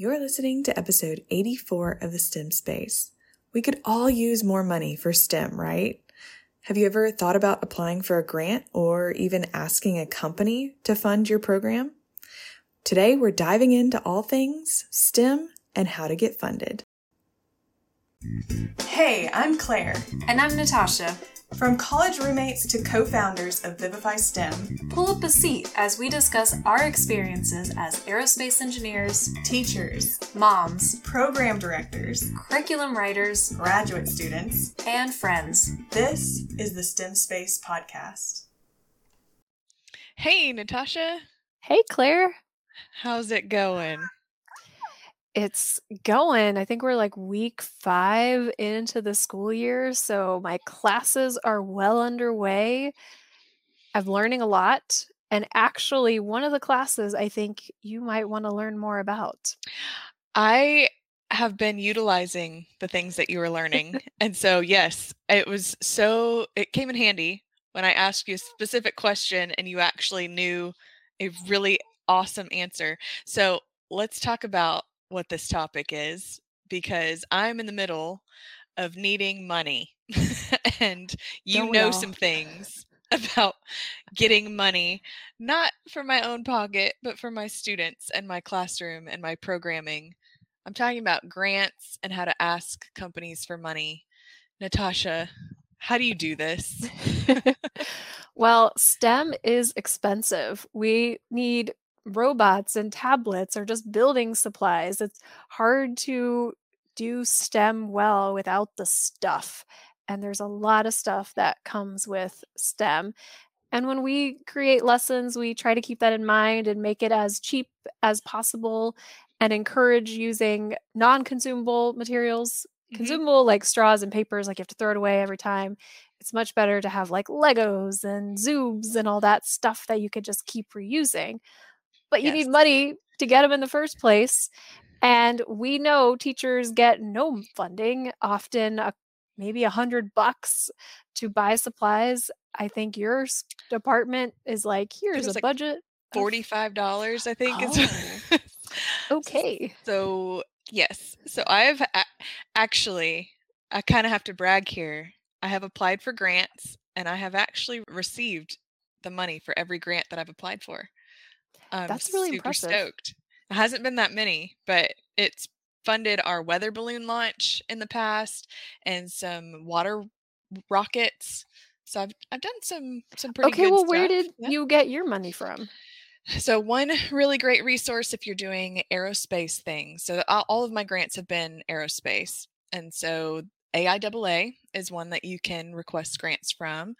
You're listening to episode 84 of the STEM Space. We could all use more money for STEM, right? Have you ever thought about applying for a grant or even asking a company to fund your program? Today, we're diving into all things STEM and how to get funded. Hey, I'm Claire. And I'm Natasha. From college roommates to co founders of Vivify STEM, pull up a seat as we discuss our experiences as aerospace engineers, teachers, moms, program directors, curriculum writers, graduate students, and friends. This is the STEM Space Podcast. Hey, Natasha. Hey, Claire. How's it going? It's going. I think we're like week five into the school year. So my classes are well underway. I'm learning a lot. And actually, one of the classes I think you might want to learn more about. I have been utilizing the things that you were learning. and so, yes, it was so, it came in handy when I asked you a specific question and you actually knew a really awesome answer. So, let's talk about what this topic is because I'm in the middle of needing money and you Don't know some things about getting money not for my own pocket but for my students and my classroom and my programming. I'm talking about grants and how to ask companies for money. Natasha, how do you do this? well, STEM is expensive. We need robots and tablets or just building supplies. It's hard to do STEM well without the stuff. And there's a lot of stuff that comes with STEM. And when we create lessons, we try to keep that in mind and make it as cheap as possible and encourage using non consumable materials. Mm-hmm. Consumable like straws and papers, like you have to throw it away every time. It's much better to have like Legos and Zoobs and all that stuff that you could just keep reusing but you yes. need money to get them in the first place. And we know teachers get no funding, often a, maybe a hundred bucks to buy supplies. I think your department is like, here's a like budget. $45, I think. Oh. okay. So, yes. So I've a- actually, I kind of have to brag here. I have applied for grants and I have actually received the money for every grant that I've applied for. I'm That's really super impressive. stoked. It hasn't been that many, but it's funded our weather balloon launch in the past and some water rockets. So I've I've done some some pretty okay, well, stuff. where did yeah. you get your money from? So one really great resource if you're doing aerospace things. So all of my grants have been aerospace, and so AIAA is one that you can request grants from.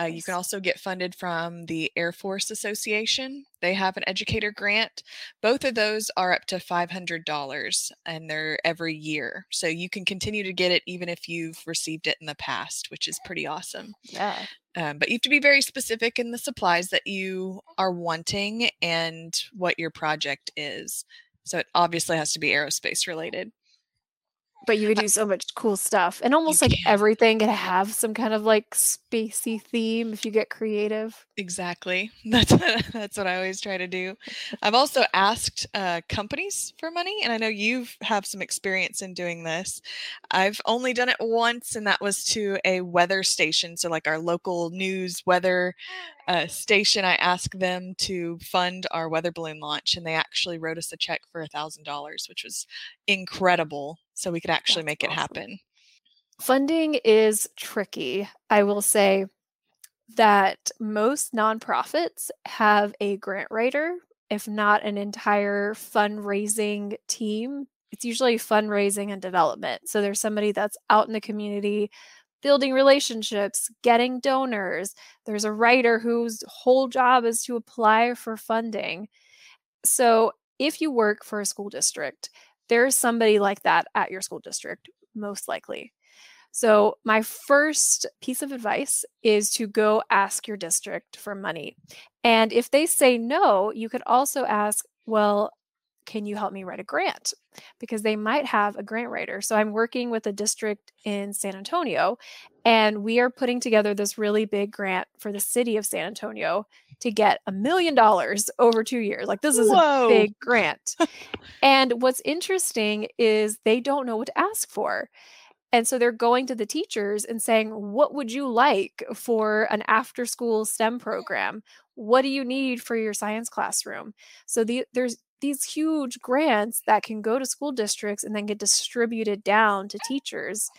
Uh, you can also get funded from the Air Force Association. They have an educator grant. Both of those are up to $500 and they're every year. So you can continue to get it even if you've received it in the past, which is pretty awesome. Yeah. Um, but you have to be very specific in the supplies that you are wanting and what your project is. So it obviously has to be aerospace related but you could do so much cool stuff and almost like can. everything could have some kind of like spacey theme if you get creative. Exactly. That's what, that's what i always try to do. I've also asked uh, companies for money and i know you have some experience in doing this. I've only done it once and that was to a weather station so like our local news weather uh, station. I asked them to fund our weather balloon launch and they actually wrote us a check for a thousand dollars which was incredible so we could actually That's make it happen. Funding is tricky. I will say that most nonprofits have a grant writer, if not an entire fundraising team. It's usually fundraising and development. So there's somebody that's out in the community building relationships, getting donors. There's a writer whose whole job is to apply for funding. So if you work for a school district, there's somebody like that at your school district, most likely. So, my first piece of advice is to go ask your district for money. And if they say no, you could also ask, well, can you help me write a grant? Because they might have a grant writer. So I'm working with a district in San Antonio, and we are putting together this really big grant for the city of San Antonio to get a million dollars over two years. Like, this is Whoa. a big grant. and what's interesting is they don't know what to ask for. And so they're going to the teachers and saying, What would you like for an after school STEM program? What do you need for your science classroom? So the, there's these huge grants that can go to school districts and then get distributed down to teachers.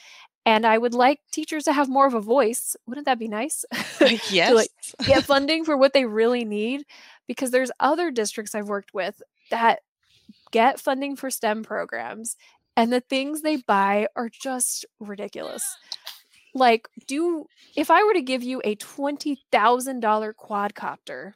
And I would like teachers to have more of a voice. Wouldn't that be nice? yes. Uh, to like get funding for what they really need because there's other districts I've worked with that get funding for STEM programs and the things they buy are just ridiculous. Like, do if I were to give you a $20,000 quadcopter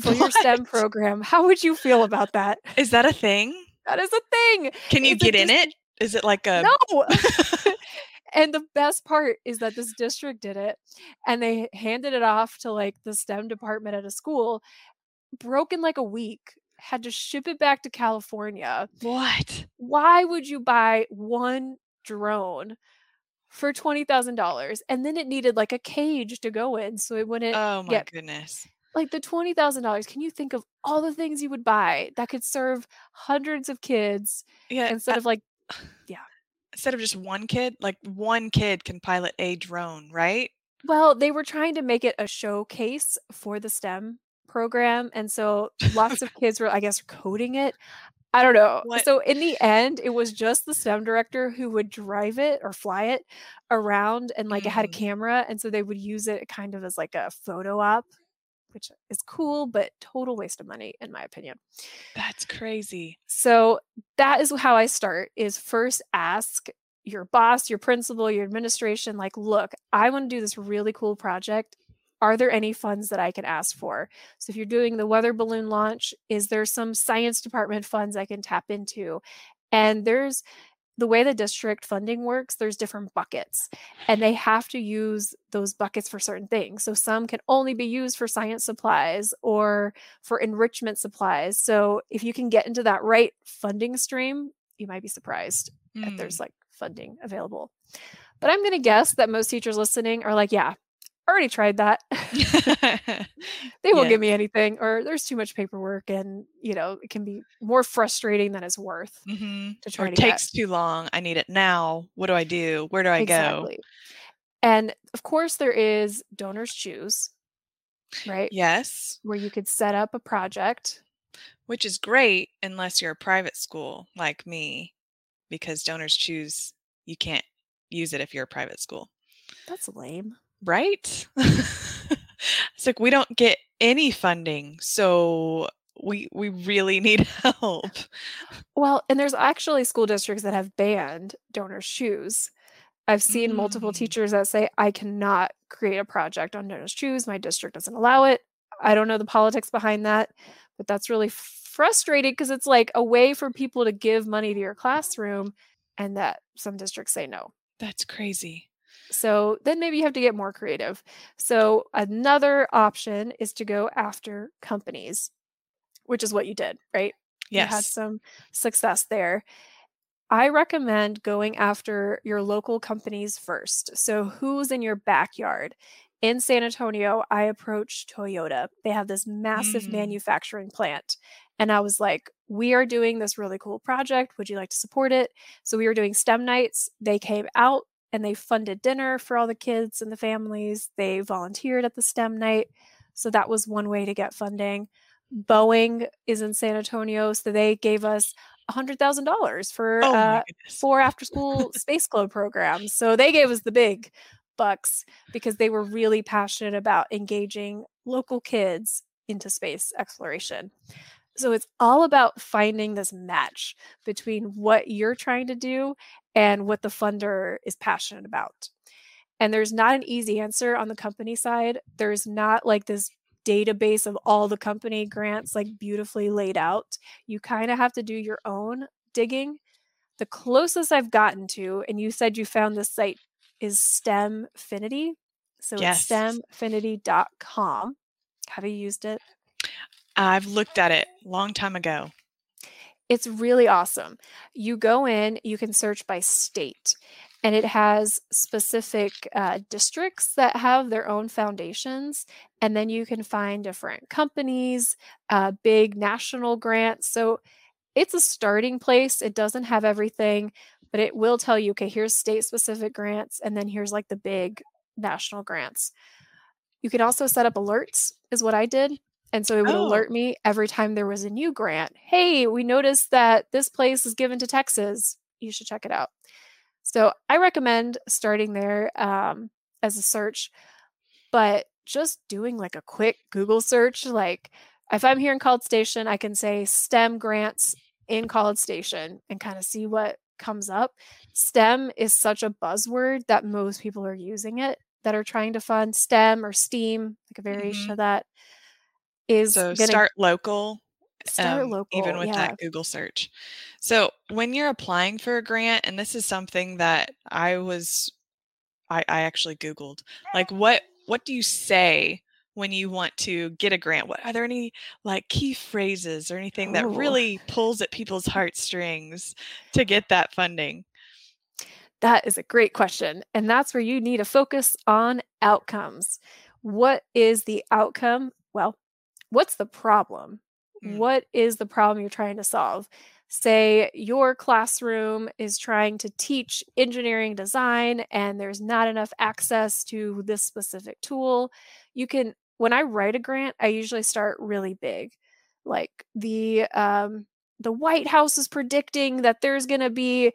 for your STEM program, how would you feel about that? Is that a thing? That is a thing. Can you It's get in dis- it? Is it like a No. and the best part is that this district did it and they handed it off to like the STEM department at a school, broken like a week, had to ship it back to California. what? Why would you buy one drone for $20,000 and then it needed like a cage to go in so it wouldn't Oh my get goodness. Like the $20,000 can you think of all the things you would buy that could serve hundreds of kids Yeah. instead of like yeah. instead of just one kid, like one kid can pilot a drone, right? Well, they were trying to make it a showcase for the STEM program. And so lots of kids were, I guess, coding it. I don't know. What? So in the end, it was just the STEM director who would drive it or fly it around and like it had a Mm. camera. And so they would use it kind of as like a photo op, which is cool, but total waste of money, in my opinion. That's crazy. So that is how I start is first ask your boss, your principal, your administration like, "Look, I want to do this really cool project. Are there any funds that I can ask for?" So if you're doing the weather balloon launch, is there some science department funds I can tap into? And there's the way the district funding works, there's different buckets and they have to use those buckets for certain things. So some can only be used for science supplies or for enrichment supplies. So if you can get into that right funding stream, you might be surprised if Mm. there's like funding available. But I'm going to guess that most teachers listening are like, yeah, already tried that. they won't Yeah. give me anything or there's too much paperwork and, you know, it can be more frustrating than it's worth hmm to try Or to it get. takes too long. I need it now. What do I do? Where do I go? Exactly. And of course there is DonorsChoose, right? Yes, Where you could set up a project which is great unless you're a private school like me, because DonorsChoose you can't use it if you're a private school, That's lame. Right? it's like we don't get any funding, so we we really need help. Well, and there's actually school districts that have banned DonorsChoose. I've seen multiple Mm. teachers that say, I cannot create a project on DonorsChoose. My district doesn't allow it. I don't know the politics behind that, but that's really frustrating because it's like a way for people to give money to your classroom and that some districts say no. That's crazy. So then maybe you have to get more creative. So another option is to go after companies, which is what you did, right? You had some success there. I recommend going after your local companies first. So, who's in your backyard? In San Antonio, I approached Toyota. They have this massive Mm. manufacturing plant. And I was like, we are doing this really cool project. Would you like to support it? So, we were doing STEM nights. They came out and they funded dinner for all the kids and the families. They volunteered at the STEM night. So, that was one way to get funding. Boeing is in San Antonio. So, they gave us $100,000 for Oh uh, four after school space club programs. So they gave us the big bucks because they were really passionate about engaging local kids into space exploration. So it's all about finding this match between what you're trying to do and what the funder is passionate about. And there's not an easy answer on the company side. There's not like this database of all the company grants like beautifully laid out. You kind of have to do your own digging. The closest I've gotten to, and you said you found this site, is STEMfinity. So Yes. it's stemfinity.com. Have you used it? I've looked at it a long time ago. It's really awesome. You go in, you can search by state, and it has specific uh, districts that have their own foundations. And then you can find different companies, uh, big national grants. So it's a starting place. It doesn't have everything, but it will tell you, okay, here's state specific grants, and then here's like the big national grants. You can also set up alerts, is what I did. And so it would Oh. alert me every time there was a new grant. Hey, we noticed that this place is given to Texas. You should check it out. So I recommend starting there um, as a search, but just doing like a quick Google search. Like if I'm here in College Station, I can say STEM grants in College Station and kind of see what comes up. STEM is such a buzzword that most people are using it that are trying to fund STEM or STEAM, like a variation Mhm. of that. Is So gonna start local, start um, local, even with yeah. that Google search. So when you're applying for a grant, and this is something that I was, I, I actually Googled, like what what do you say when you want to get a grant? What are there any like key phrases or anything that really pulls at people's heartstrings to get that funding? That is a great question. And that's where you need to focus on outcomes. What is the outcome? Well, what's the problem? Mm. What is the problem you're trying to solve? Say your classroom is trying to teach engineering design and there's not enough access to this specific tool. You can, when I write a grant, I usually start really big. Like the, um, the White House is predicting that there's going to be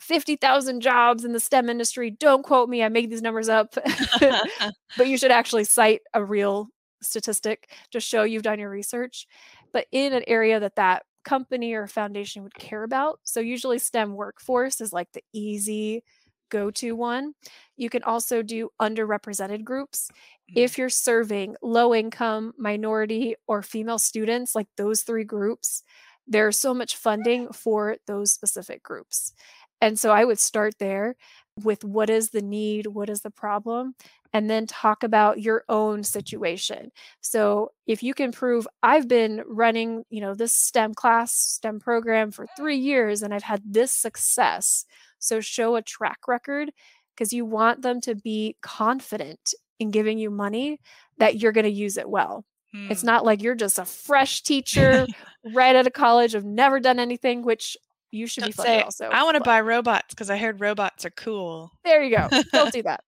50,000 jobs in the STEM industry. Don't quote me, I made these numbers up. but you should actually cite a real statistic to show you've done your research, but in an area that that company or foundation would care about. So usually STEM workforce is like the easy go to one. You can also do underrepresented groups. Hmm. If you're serving low income, minority, or female students, like those three groups, there's so much funding for those specific groups. And so I would start there with what is the need, what is the problem, and then talk about your own situation. So if you can prove I've been running, you know, this STEM class, STEM program for 3 years and I've had this success. So show a track record because you want them to be confident in giving you money that you're going to use it well. It's Hmm. not like you're just a fresh teacher right out of college have never done anything which you should be Don't funded say, also. I want to buy robots because I heard robots are cool. there you go. Don't do that.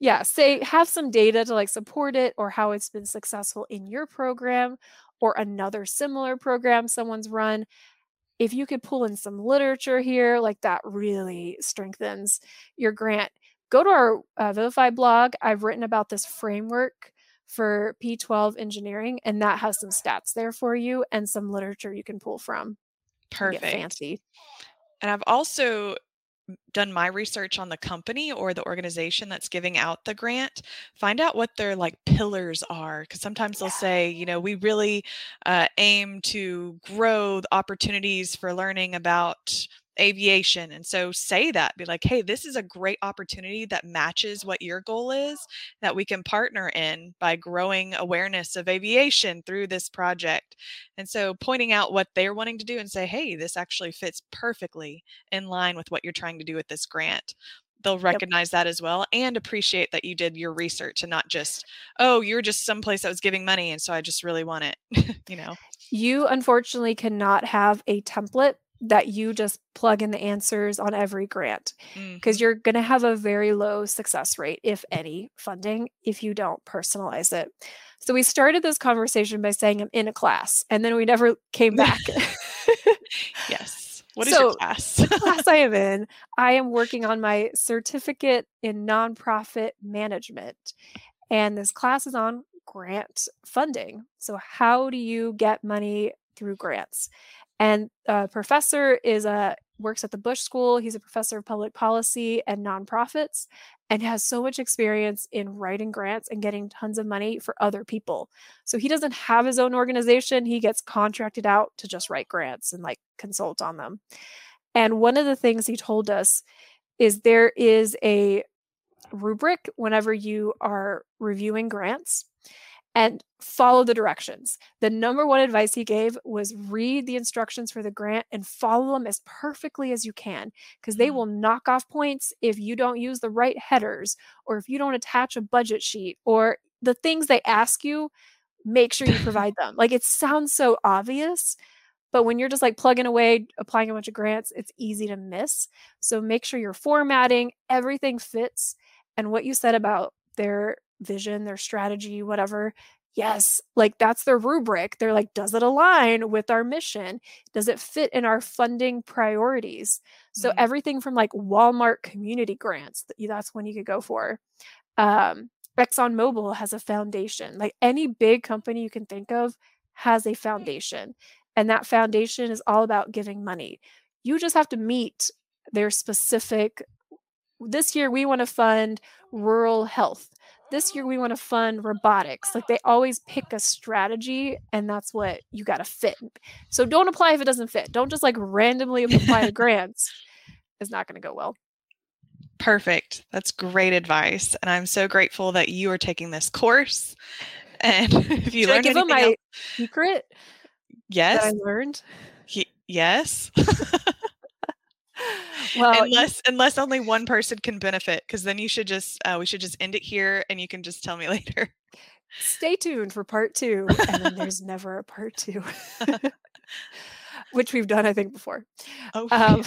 Yeah, say have some data to like support it or how it's been successful in your program or another similar program someone's run. If you could pull in some literature here, like that really strengthens your grant. Go to our uh, Vivify blog. I've written about this framework for P12 engineering, and that has some stats there for you and some literature you can pull from. Perfect. fancy. And I've also done my research on the company or the organization that's giving out the grant. Find out what their like pillars are, because sometimes they'll say, you know, we really uh, aim to grow the opportunities for learning about aviation. And so say that, be like, hey, this is a great opportunity that matches what your goal is that we can partner in by growing awareness of aviation through this project. And so pointing out what they're wanting to do and say, hey, this actually fits perfectly in line with what you're trying to do with this grant. They'll recognize that as well and appreciate that you did your research and not just, oh, you're just someplace that was giving money. And so I just really want it, you know? You unfortunately cannot have a template that you just plug in the answers on every grant Mm, because you're going to have a very low success rate, if any, funding if you don't personalize it. So we started this conversation by saying I'm in a class, and then we never came back. yes. What is your class? the class I am in, I am working on my certificate in nonprofit management. And this class is on grant funding. So, how do you get money through grants? And a professor is a works at the Bush School. He's a professor of public policy and nonprofits and has so much experience in writing grants and getting tons of money for other people. So he doesn't have his own organization. He gets contracted out to just write grants and like consult on them. And one of the things he told us is there is a rubric whenever you are reviewing grants. And follow the directions. The number one advice he gave was read the instructions for the grant and follow them as perfectly as you can because they Mhm. will knock off points if you don't use the right headers or if you don't attach a budget sheet or the things they ask you, make sure you provide them. Like it sounds so obvious, but when you're just like plugging away, applying a bunch of grants, it's easy to miss. So make sure you're formatting, everything fits. And what you said about their vision, their strategy, whatever, yes, like that's their rubric. They're like, does it align with our mission? Does it fit in our funding priorities? So Mhm. everything from like Walmart community grants, that's one you could go for. Um, ExxonMobil has a foundation. Like any big company you can think of has a foundation. And that foundation is all about giving money. You just have to meet their specific. This year, we want to fund rural health. This year, we want to fund robotics. Like they always pick a strategy, and that's what you got to fit. So don't apply if it doesn't fit. Don't just like randomly apply to grants. It's not going to go well. Perfect. That's great advice. And I'm so grateful that you are taking this course. And if you Should I give them my else, secret yes, that I learned? he- yes. Well, unless unless only one person can benefit, because then you should just uh, we should just end it here, and you can just tell me later. stay tuned for part two. And then there's never a part two, which we've done, I think, before. Oh, Um,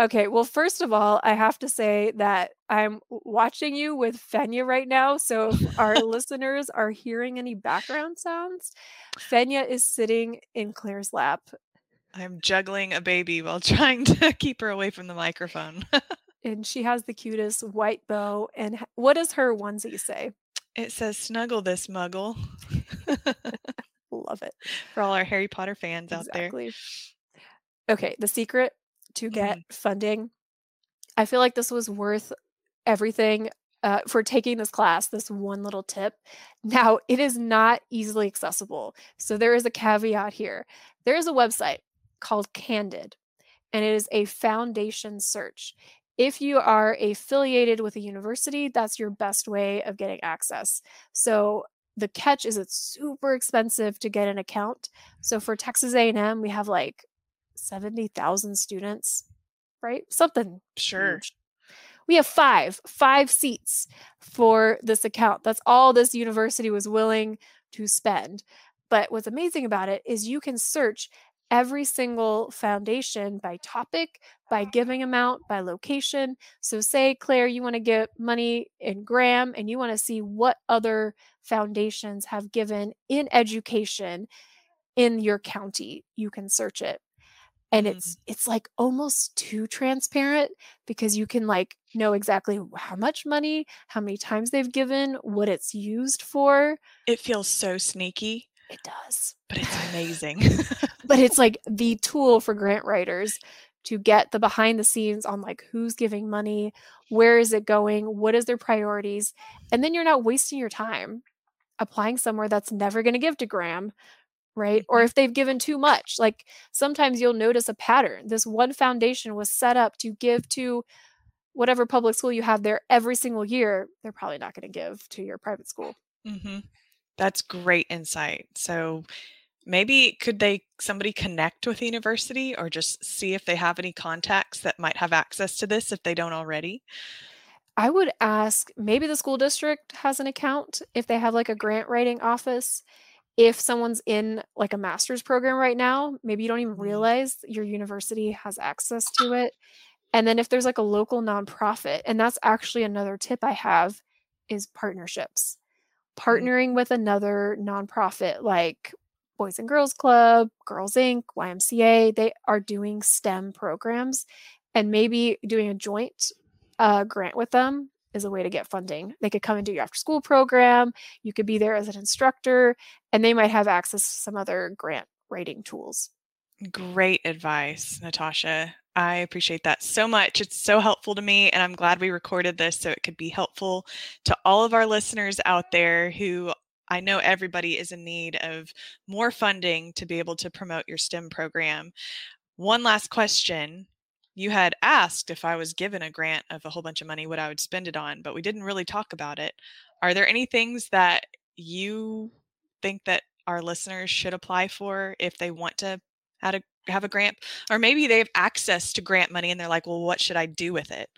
okay, well, first of all, I have to say that I'm watching you with Fenya right now. So if our listeners are hearing any background sounds, Fenya is sitting in Claire's lap I'm juggling a baby while trying to keep her away from the microphone. and she has the cutest white bow. And what does her onesie say? it says "Snuggle this muggle" Love it. for all our Harry Potter fans out there. Exactly. Okay, the secret to get Mhm. funding. I feel like this was worth everything uh, for taking this class. This one little tip. Now, it is not easily accessible. So there is a caveat here. There is a website called Candid, and it is a foundation search. If you are affiliated with a university, that's your best way of getting access. So the catch is it's super expensive to get an account. So for Texas A&M, we have like 70,000 students, right? Something Sure. huge. We have five, five seats for this account. That's all this university was willing to spend. But what's amazing about it is you can search every single foundation by topic, by giving amount, by location. So, say, Claire, you want to get money in Graham and you want to see what other foundations have given in education in your county, you can search it and Mm. it's it's like almost too transparent because you can like know exactly how much money how many times they've given what it's used for It feels so sneaky, it does but it's amazing. but it's like the tool for grant writers to get the behind the scenes on like who's giving money where is it going what is their priorities and then you're not wasting your time applying somewhere that's never going to give to graham right? Or if they've given too much like sometimes you'll notice a pattern. This one foundation was set up to give to whatever public school you have there every single year they're probably not going to give to your private school. Hmm That's great insight. So maybe could they somebody connect with the university or just see if they have any contacts that might have access to this if they don't already? I would ask maybe the school district has an account if they have like a grant writing office. If someone's in like a master's program right now, maybe you don't even Mhm. realize your university has access to it. And then if there's like a local nonprofit, and that's actually another tip I have is partnerships. Partnering with another nonprofit like Boys and Girls Club, Girls Inc., YMCA, they are doing STEM programs and maybe doing a joint uh, grant with them is a way to get funding. They could come and do your after school program. You could be there as an instructor, and they might have access to some other grant writing tools. Great advice, Natasha. I appreciate that so much. It's so helpful to me, and I'm glad we recorded this so it could be helpful to all of our listeners out there who I know everybody is in need of more funding to be able to promote your STEM program. One last question. You had asked if I was given a grant of a whole bunch of money, what I would spend it on, but we didn't really talk about it. Are there any things that you think that our listeners should apply for if they want to have a, have a grant? Or maybe they have access to grant money and they're like, well, what should I do with it?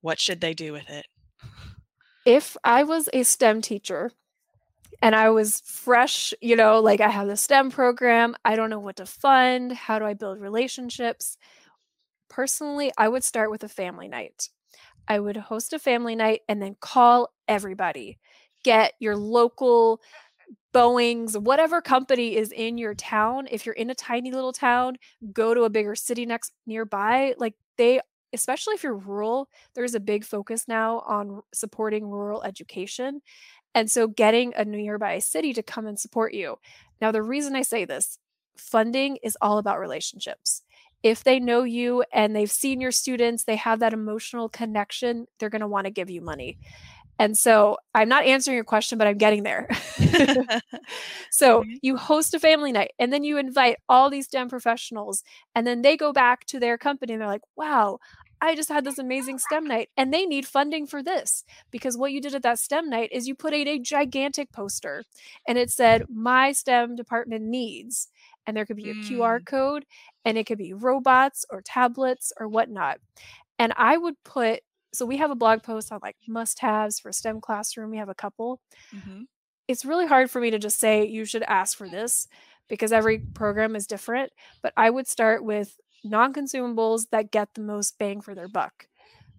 What should they do with it? If I was a STEM teacher and I was fresh, you know, like I have the STEM program, I don't know what to fund, how do I build relationships? Personally, I would start with a family night. I would host a family night and then call everybody. Get your local Boeing's, whatever company is in your town. If you're in a tiny little town, go to a bigger city next nearby. Like they, especially if you're rural, there's a big focus now on supporting rural education. And so getting a nearby city to come and support you. Now, the reason I say this funding is all about relationships. If they know you and they've seen your students, they have that emotional connection, they're going to want to give you money. And so I'm not answering your question, but I'm getting there. so you host a family night and then you invite all these STEM professionals, and then they go back to their company and they're like, wow, I just had this amazing STEM night and they need funding for this. Because what you did at that STEM night is you put out a gigantic poster and it said, my STEM department needs. And there could be a QR Mm. code and it could be robots or tablets or whatnot. And I would put so we have a blog post on like must haves for STEM classroom. We have a couple. Mhm. It's really hard for me to just say you should ask for this because every program is different. But I would start with non consumables that get the most bang for their buck.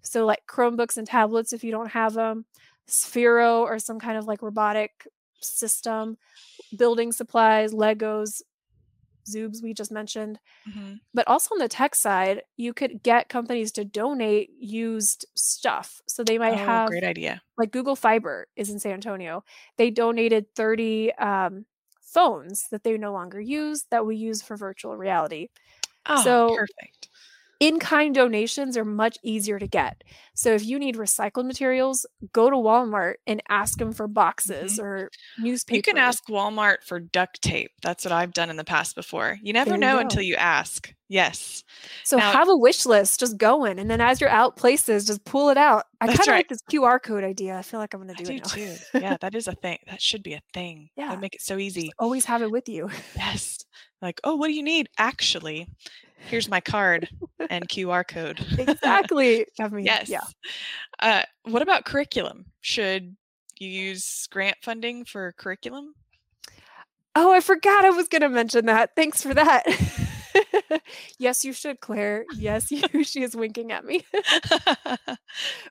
So, like Chromebooks and tablets, if you don't have them, Sphero or some kind of like robotic system, building supplies, Legos, Zoobs, we just mentioned Mhm. but also on the tech side, you could get companies to donate used stuff. So they might Oh, have great idea. like Google Fiber is in San Antonio. They donated 30 um, phones that they no longer use that we use for virtual reality. Oh, So- perfect. In kind donations are much easier to get. So if you need recycled materials, go to Walmart and ask them for boxes mm-hmm. or newspaper. You can ask Walmart for duct tape. That's what I've done in the past before. You never know go. until you ask. Yes. So Now- have a wish list just going, and then as you're out places, just pull it out. I kind of right. like this QR code idea. I feel like I'm going to do, do it too. Yeah, that is a thing. That should be a thing. Yeah. That'd make it so easy. Always have it with you. Yes. Like, oh, what do you need? Actually, here's my card and QR code. exactly. I mean, yes. Yeah. Uh, what about curriculum? Should you use grant funding for curriculum? Oh, I forgot I was going to mention that. Thanks for that. yes, you should, Claire. Yes, you. she is winking at me.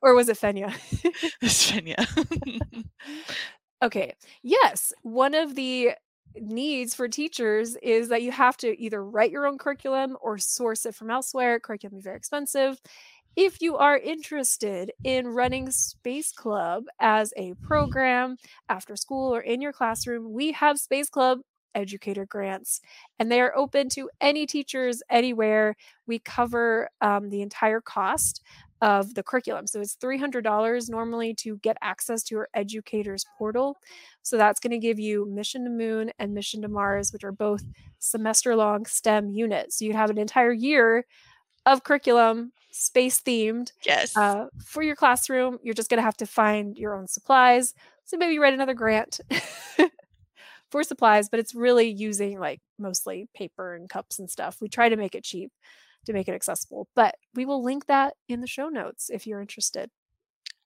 or was it Fenya? fenya Okay. Yes. One of the needs for teachers is that you have to either write your own curriculum or source it from elsewhere. Curriculum is very expensive. If you are interested in running Space Club as a program after school or in your classroom, we have Space Club educator grants and they are open to any teachers anywhere. We cover um, the entire cost of the curriculum. So it's $300 normally to get access to our educators portal. So that's going to give you Mission to Moon and Mission to Mars, which are both semester long STEM units. So you have an entire year of curriculum, space themed yes. uh, for your classroom. You're just going to have to find your own supplies. So maybe write another grant for supplies, but it's really using like mostly paper and cups and stuff. We try to make it cheap to make it accessible, but we will link that in the show notes if you're interested.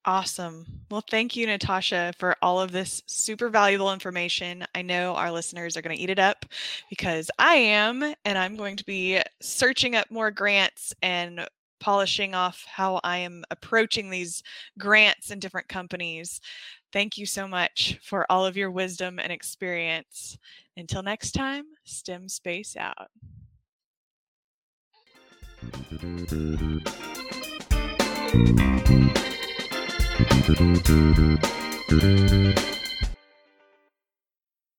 Awesome. Well, thank you, Natasha, for all of this super valuable information. I know our listeners are going to eat it up because I am, and I'm going to be searching up more grants and polishing off how I am approaching these grants in different companies. Thank you so much for all of your wisdom and experience. Until next time, STEM Space out.